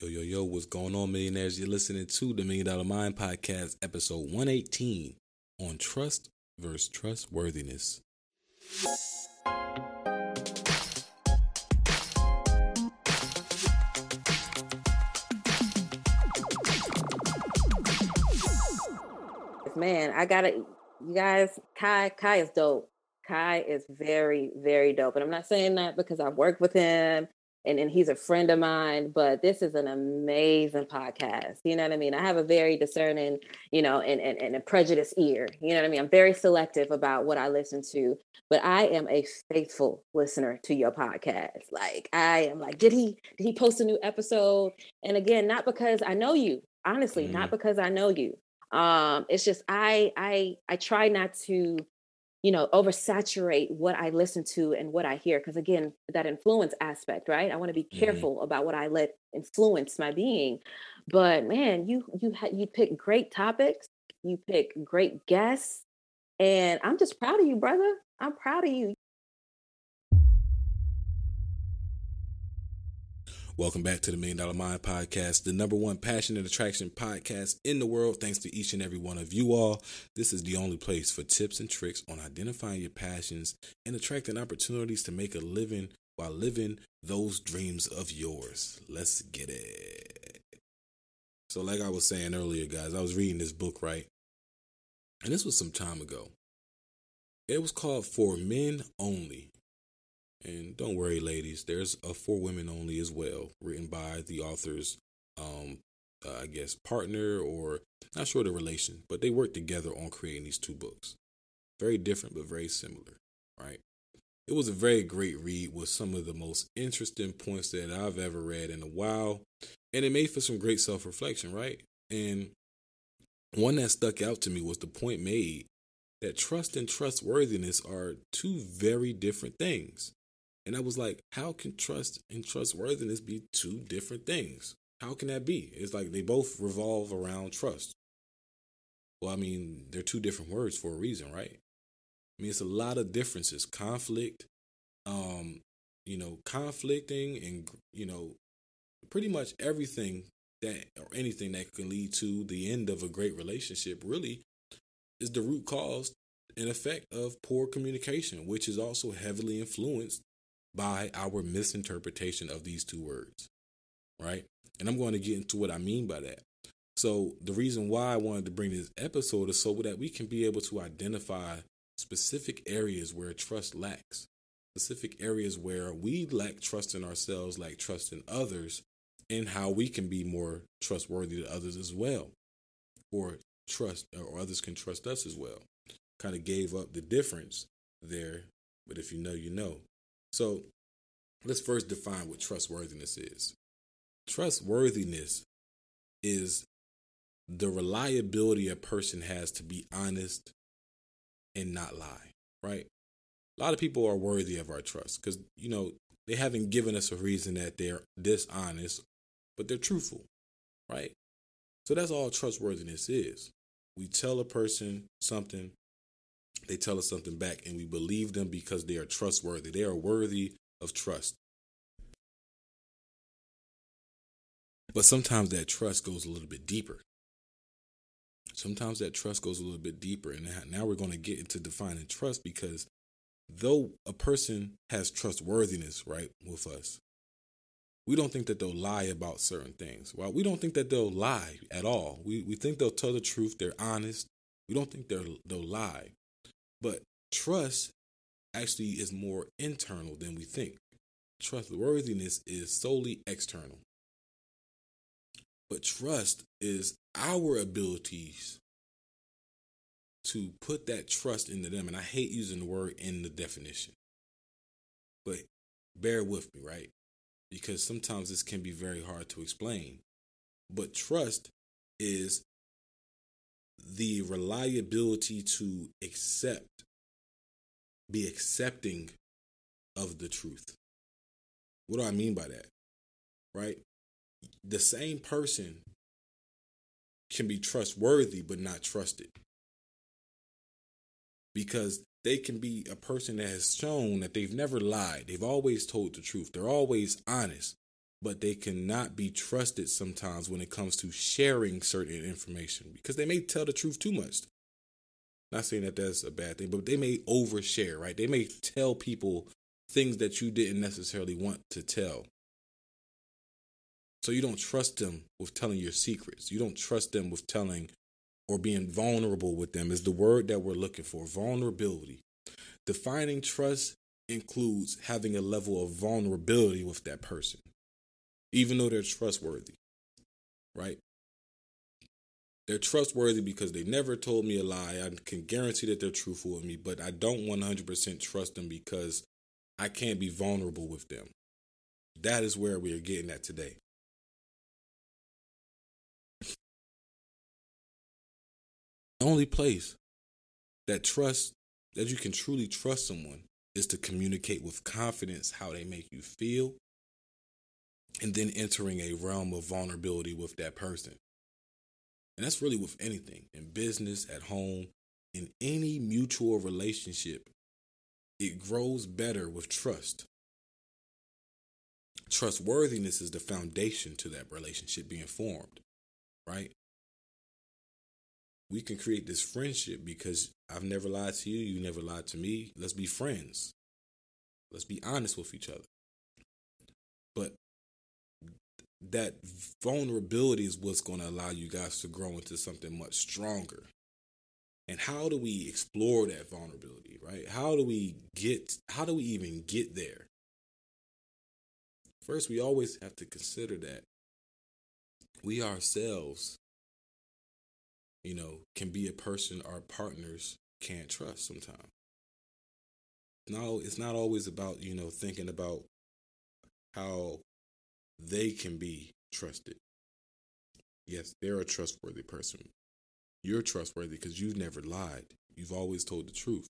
Yo, yo, yo, what's going on, millionaires? You're listening to the Million Dollar Mind Podcast, episode 118 on trust versus trustworthiness. Man, I gotta, you guys, Kai, Kai is dope. Kai is very, very dope. And I'm not saying that because I've worked with him and, and he's a friend of mine, but this is an amazing podcast. You know what I mean? I have a very discerning, you know, and, and, and a prejudiced ear. You know what I mean? I'm very selective about what I listen to, but I am a faithful listener to your podcast. Like I am like, did he did he post a new episode? And again, not because I know you, honestly, mm. not because I know you. Um, it's just I I I try not to you know oversaturate what i listen to and what i hear because again that influence aspect right i want to be mm-hmm. careful mm-hmm. about what i let influence my being but man you you ha- you pick great topics you pick great guests and i'm just proud of you brother i'm proud of you Welcome back to the Million Dollar Mind Podcast, the number one passion and attraction podcast in the world. Thanks to each and every one of you all. This is the only place for tips and tricks on identifying your passions and attracting opportunities to make a living while living those dreams of yours. Let's get it. So, like I was saying earlier, guys, I was reading this book, right? And this was some time ago. It was called For Men Only and don't worry, ladies, there's a for women only as well, written by the author's, um, uh, I guess, partner or not sure the relation, but they worked together on creating these two books. Very different, but very similar, right? It was a very great read with some of the most interesting points that I've ever read in a while. And it made for some great self reflection, right? And one that stuck out to me was the point made that trust and trustworthiness are two very different things. And I was like, how can trust and trustworthiness be two different things? How can that be? It's like they both revolve around trust. Well, I mean, they're two different words for a reason, right? I mean, it's a lot of differences. Conflict, um, you know, conflicting and, you know, pretty much everything that or anything that can lead to the end of a great relationship really is the root cause and effect of poor communication, which is also heavily influenced by our misinterpretation of these two words, right? And I'm going to get into what I mean by that. So, the reason why I wanted to bring this episode is so that we can be able to identify specific areas where trust lacks, specific areas where we lack trust in ourselves, lack trust in others, and how we can be more trustworthy to others as well, or trust, or others can trust us as well. Kind of gave up the difference there, but if you know, you know. So let's first define what trustworthiness is. Trustworthiness is the reliability a person has to be honest and not lie, right? A lot of people are worthy of our trust because, you know, they haven't given us a reason that they're dishonest, but they're truthful, right? So that's all trustworthiness is. We tell a person something, they tell us something back and we believe them because they are trustworthy. They are worthy of trust. But sometimes that trust goes a little bit deeper. Sometimes that trust goes a little bit deeper. And now we're going to get into defining trust because though a person has trustworthiness, right, with us, we don't think that they'll lie about certain things. Well, we don't think that they'll lie at all. We, we think they'll tell the truth. They're honest. We don't think they're, they'll lie. But trust actually is more internal than we think. Trustworthiness is solely external. But trust is our abilities to put that trust into them. And I hate using the word in the definition. But bear with me, right? Because sometimes this can be very hard to explain. But trust is the reliability to accept be accepting of the truth. What do I mean by that? Right? The same person can be trustworthy but not trusted. Because they can be a person that has shown that they've never lied. They've always told the truth. They're always honest. but they cannot be trusted sometimes when it comes to sharing certain information because they may tell the truth too much. Not saying that that's a bad thing, but they may overshare, right? They may tell people things that you didn't necessarily want to tell. So you don't trust them with telling your secrets. You don't trust them with telling or being vulnerable with them, is the word that we're looking for vulnerability. Defining trust includes having a level of vulnerability with that person even though they're trustworthy, right? They're trustworthy because they never told me a lie. I can guarantee that they're truthful with me, but I don't 100% trust them because I can't be vulnerable with them. That is where we are getting at today. The only place that trust that you can truly trust someone is to communicate with confidence how they make you feel and then entering a realm of vulnerability with that person. And that's really with anything in business, at home, in any mutual relationship. It grows better with trust. Trustworthiness is the foundation to that relationship being formed, right? We can create this friendship because I've never lied to you, you never lied to me. Let's be friends. Let's be honest with each other. But that vulnerability is what's going to allow you guys to grow into something much stronger. And how do we explore that vulnerability, right? How do we get how do we even get there? First, we always have to consider that we ourselves you know, can be a person our partners can't trust sometimes. No, it's not always about, you know, thinking about how they can be trusted. Yes, they're a trustworthy person. You're trustworthy because you've never lied. You've always told the truth.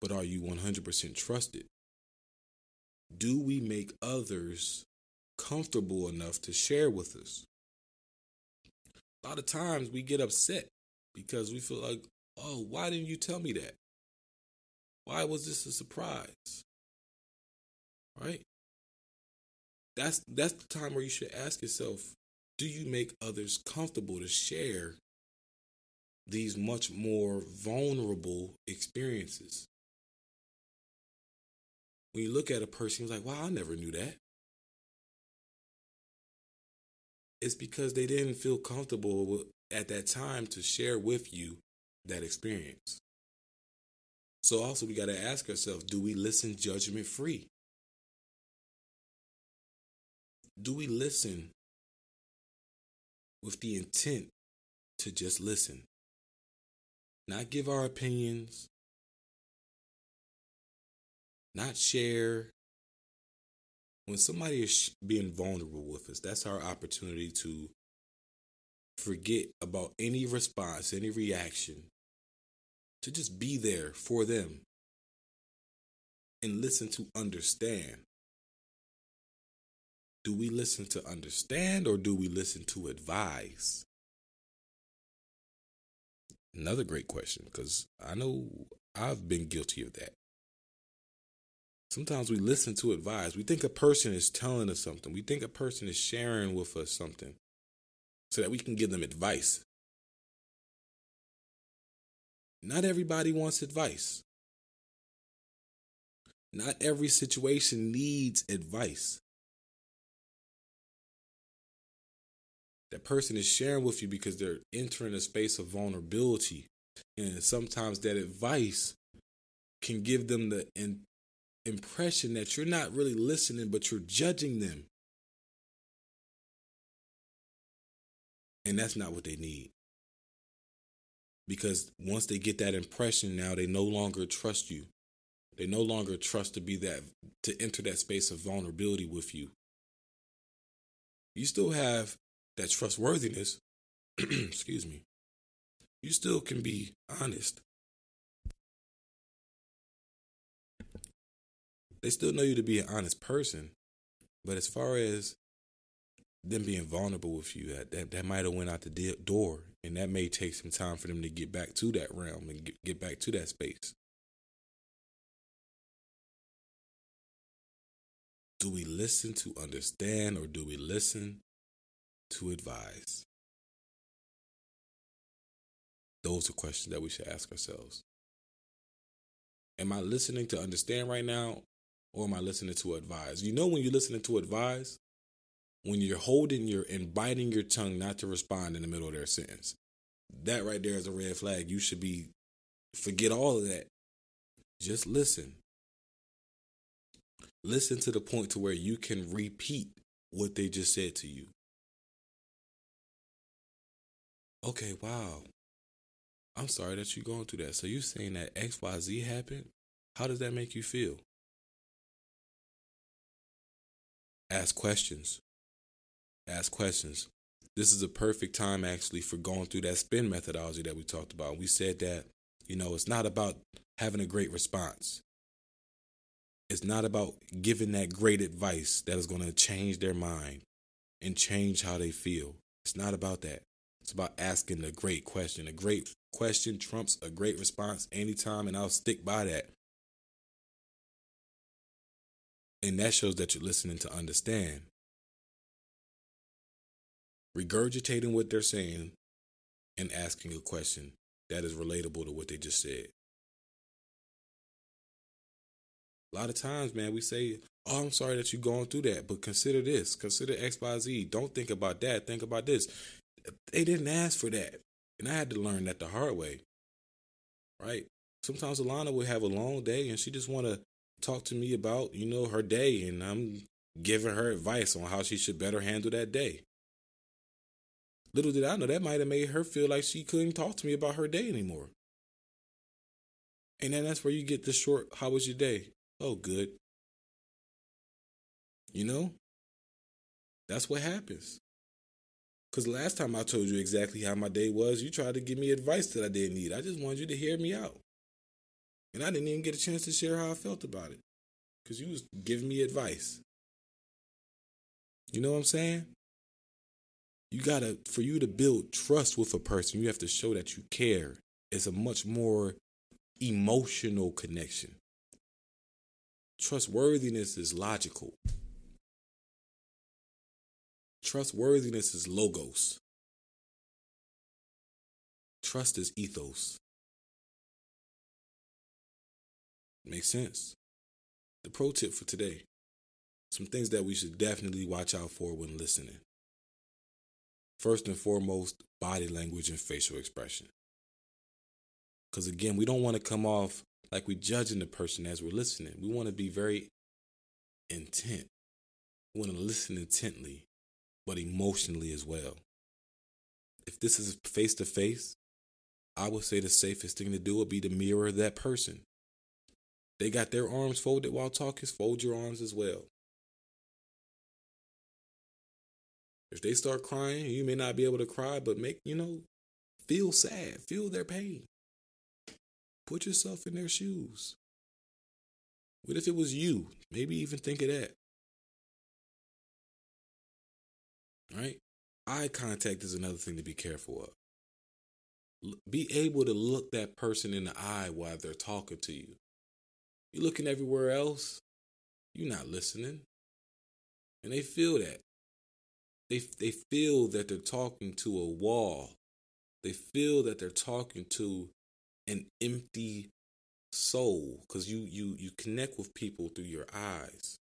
But are you 100% trusted? Do we make others comfortable enough to share with us? A lot of times we get upset because we feel like, oh, why didn't you tell me that? Why was this a surprise? Right? That's that's the time where you should ask yourself do you make others comfortable to share these much more vulnerable experiences? When you look at a person you're like wow i never knew that. It's because they didn't feel comfortable at that time to share with you that experience. So also we got to ask ourselves do we listen judgment free do we listen with the intent to just listen? Not give our opinions, not share. When somebody is being vulnerable with us, that's our opportunity to forget about any response, any reaction, to just be there for them and listen to understand do we listen to understand or do we listen to advise? Another great question because I know I've been guilty of that. Sometimes we listen to advise. We think a person is telling us something. We think a person is sharing with us something so that we can give them advice. Not everybody wants advice. Not every situation needs advice. That person is sharing with you because they're entering a space of vulnerability. And sometimes that advice can give them the in, impression that you're not really listening, but you're judging them. And that's not what they need. Because once they get that impression, now they no longer trust you. They no longer trust to be that, to enter that space of vulnerability with you. You still have that trustworthiness, excuse me, you still can be honest. They still know you to be an honest person, but as far as them being vulnerable with you, that that, that might have went out the door, and that may take some time for them to get back to that realm and get, get back to that space. Do we listen to understand or do we listen to advise? Those are questions that we should ask ourselves. Am I listening to understand right now or am I listening to advise? You know, when you're listening to advise, when you're holding your and biting your tongue not to respond in the middle of their sentence, that right there is a red flag. You should be, forget all of that. Just listen. Listen to the point to where you can repeat what they just said to you. Okay, wow. I'm sorry that you're going through that. So you're saying that XYZ happened? How does that make you feel? Ask questions. Ask questions. This is a perfect time actually for going through that spin methodology that we talked about. We said that, you know, it's not about having a great response. It's not about giving that great advice that is going to change their mind and change how they feel. It's not about that. It's about asking a great question. A great question trumps a great response anytime, and I'll stick by that. And that shows that you're listening to understand. Regurgitating what they're saying and asking a question that is relatable to what they just said. A lot of times, man, we say, Oh, I'm sorry that you're going through that, but consider this, consider XYZ. Don't think about that, think about this. They didn't ask for that. And I had to learn that the hard way. Right? Sometimes Alana would have a long day and she just want to talk to me about, you know, her day. And I'm giving her advice on how she should better handle that day. Little did I know that might have made her feel like she couldn't talk to me about her day anymore. And then that's where you get the short, how was your day? Oh, good. You know? That's what happens. Because last time I told you exactly how my day was, you tried to give me advice that I didn't need. I just wanted you to hear me out. And I didn't even get a chance to share how I felt about it. Because you was giving me advice. You know what I'm saying? You gotta, for you to build trust with a person, you have to show that you care. It's a much more emotional connection. Trustworthiness is logical. Trustworthiness is logos. Trust is ethos. Makes sense. The pro tip for today some things that we should definitely watch out for when listening. First and foremost, body language and facial expression. Because again, we don't want to come off like we're judging the person as we're listening. We want to be very intent. We want to listen intently but emotionally as well. If this is face to face, I would say the safest thing to do would be to mirror that person. They got their arms folded while talking, fold your arms as well. If they start crying, you may not be able to cry, but make, you know, feel sad, feel their pain. Put yourself in their shoes. What if it was you? Maybe even think of that. Right? Eye contact is another thing to be careful of. Be able to look that person in the eye while they're talking to you. You're looking everywhere else, you're not listening. And they feel that. They, they feel that they're talking to a wall. They feel that they're talking to an empty soul because you, you, you connect with people through your eyes.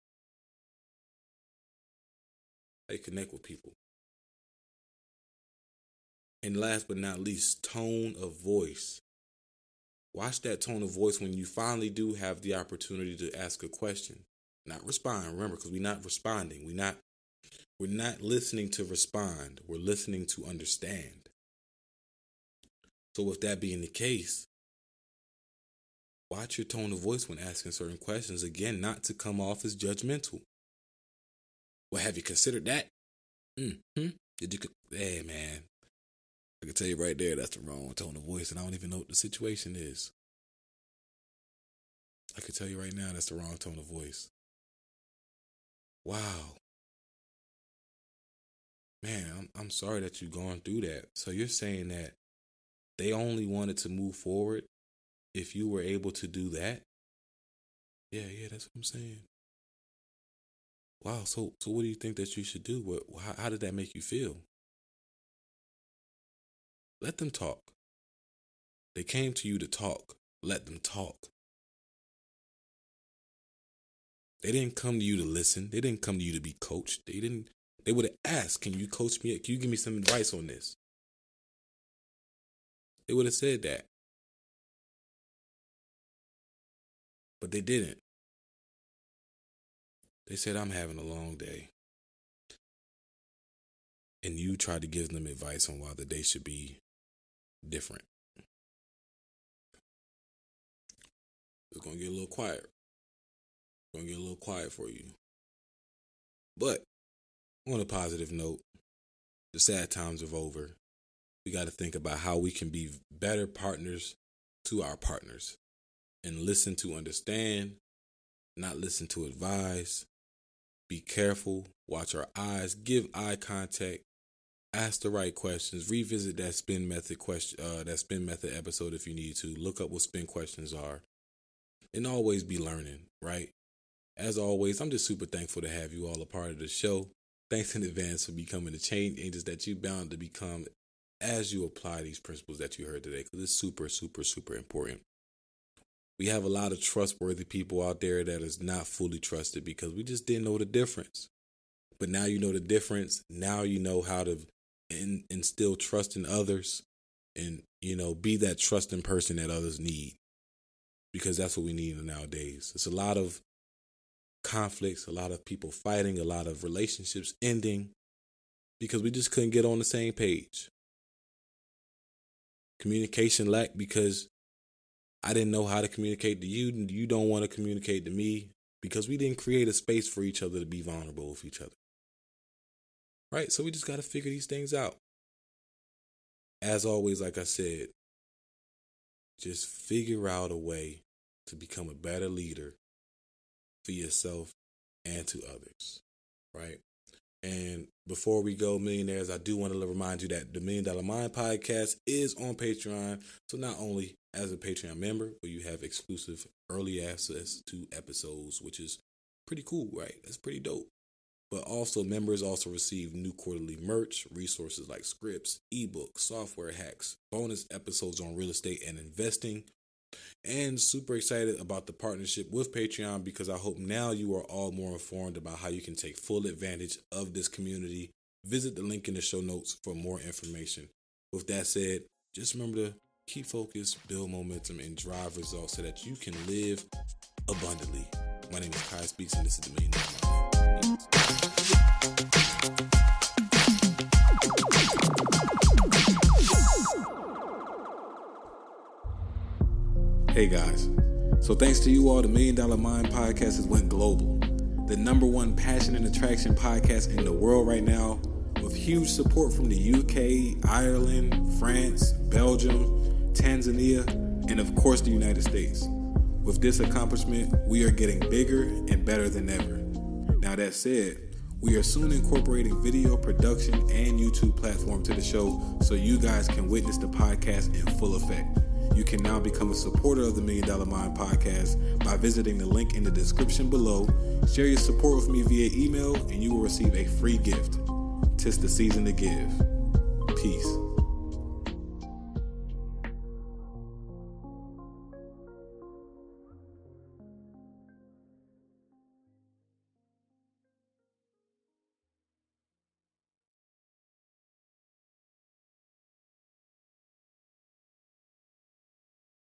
They connect with people. And last but not least, tone of voice. Watch that tone of voice when you finally do have the opportunity to ask a question. Not respond, remember, because we're not responding. We're not we're not listening to respond. We're listening to understand. So with that being the case, watch your tone of voice when asking certain questions. Again, not to come off as judgmental. Well, have you considered that? Mm-hmm. Did you? Hey, man. I can tell you right there, that's the wrong tone of voice, and I don't even know what the situation is. I can tell you right now, that's the wrong tone of voice. Wow. Man, I'm, I'm sorry that you're going through that. So you're saying that they only wanted to move forward if you were able to do that? Yeah, yeah, that's what I'm saying. Wow. So, so what do you think that you should do? What, how, how did that make you feel? Let them talk. They came to you to talk. Let them talk. They didn't come to you to listen. They didn't come to you to be coached. They didn't. They would have asked, "Can you coach me? Can you give me some advice on this?" They would have said that, but they didn't. They said, "I'm having a long day," and you tried to give them advice on why the day should be different. It's gonna get a little quiet. It's gonna get a little quiet for you. But on a positive note, the sad times are over. We got to think about how we can be better partners to our partners and listen to understand, not listen to advise. Be careful, watch our eyes, give eye contact, ask the right questions, revisit that spin method question uh, that spin method episode if you need to. Look up what spin questions are and always be learning, right? As always, I'm just super thankful to have you all a part of the show. Thanks in advance for becoming the change agents that you bound to become as you apply these principles that you heard today, because it's super, super, super important. We have a lot of trustworthy people out there that is not fully trusted because we just didn't know the difference. But now you know the difference. Now you know how to in, instill trust in others and, you know, be that trusting person that others need because that's what we need nowadays. It's a lot of conflicts, a lot of people fighting, a lot of relationships ending because we just couldn't get on the same page. Communication lacked because I didn't know how to communicate to you, you don't want to communicate to me because we didn't create a space for each other to be vulnerable with each other. Right? So we just got to figure these things out. As always, like I said, just figure out a way to become a better leader for yourself and to others, right? And before we go, millionaires, I do want to remind you that the Million Dollar Mind podcast is on Patreon. So not only as a Patreon member, where you have exclusive early access to episodes, which is pretty cool, right? That's pretty dope but also members also receive new quarterly merch, resources like scripts, ebooks, software hacks, bonus episodes on real estate and investing, and super excited about the partnership with Patreon because I hope now you are all more informed about how you can take full advantage of this community. Visit the link in the show notes for more information. With that said, just remember to keep focused, build momentum, and drive results so that you can live abundantly. My name is Kai Speaks, and this is the Million Dollar Hey guys, so thanks to you all, the Million Dollar Mind podcast has went global. The number one passion and attraction podcast in the world right now, with huge support from the UK, Ireland, France, Belgium, Tanzania, and of course the United States. With this accomplishment, we are getting bigger and better than ever. Now, that said, we are soon incorporating video production and YouTube platform to the show so you guys can witness the podcast in full effect. You can now become a supporter of the Million Dollar Mind podcast by visiting the link in the description below. Share your support with me via email, and you will receive a free gift. Tis the season to give. Peace.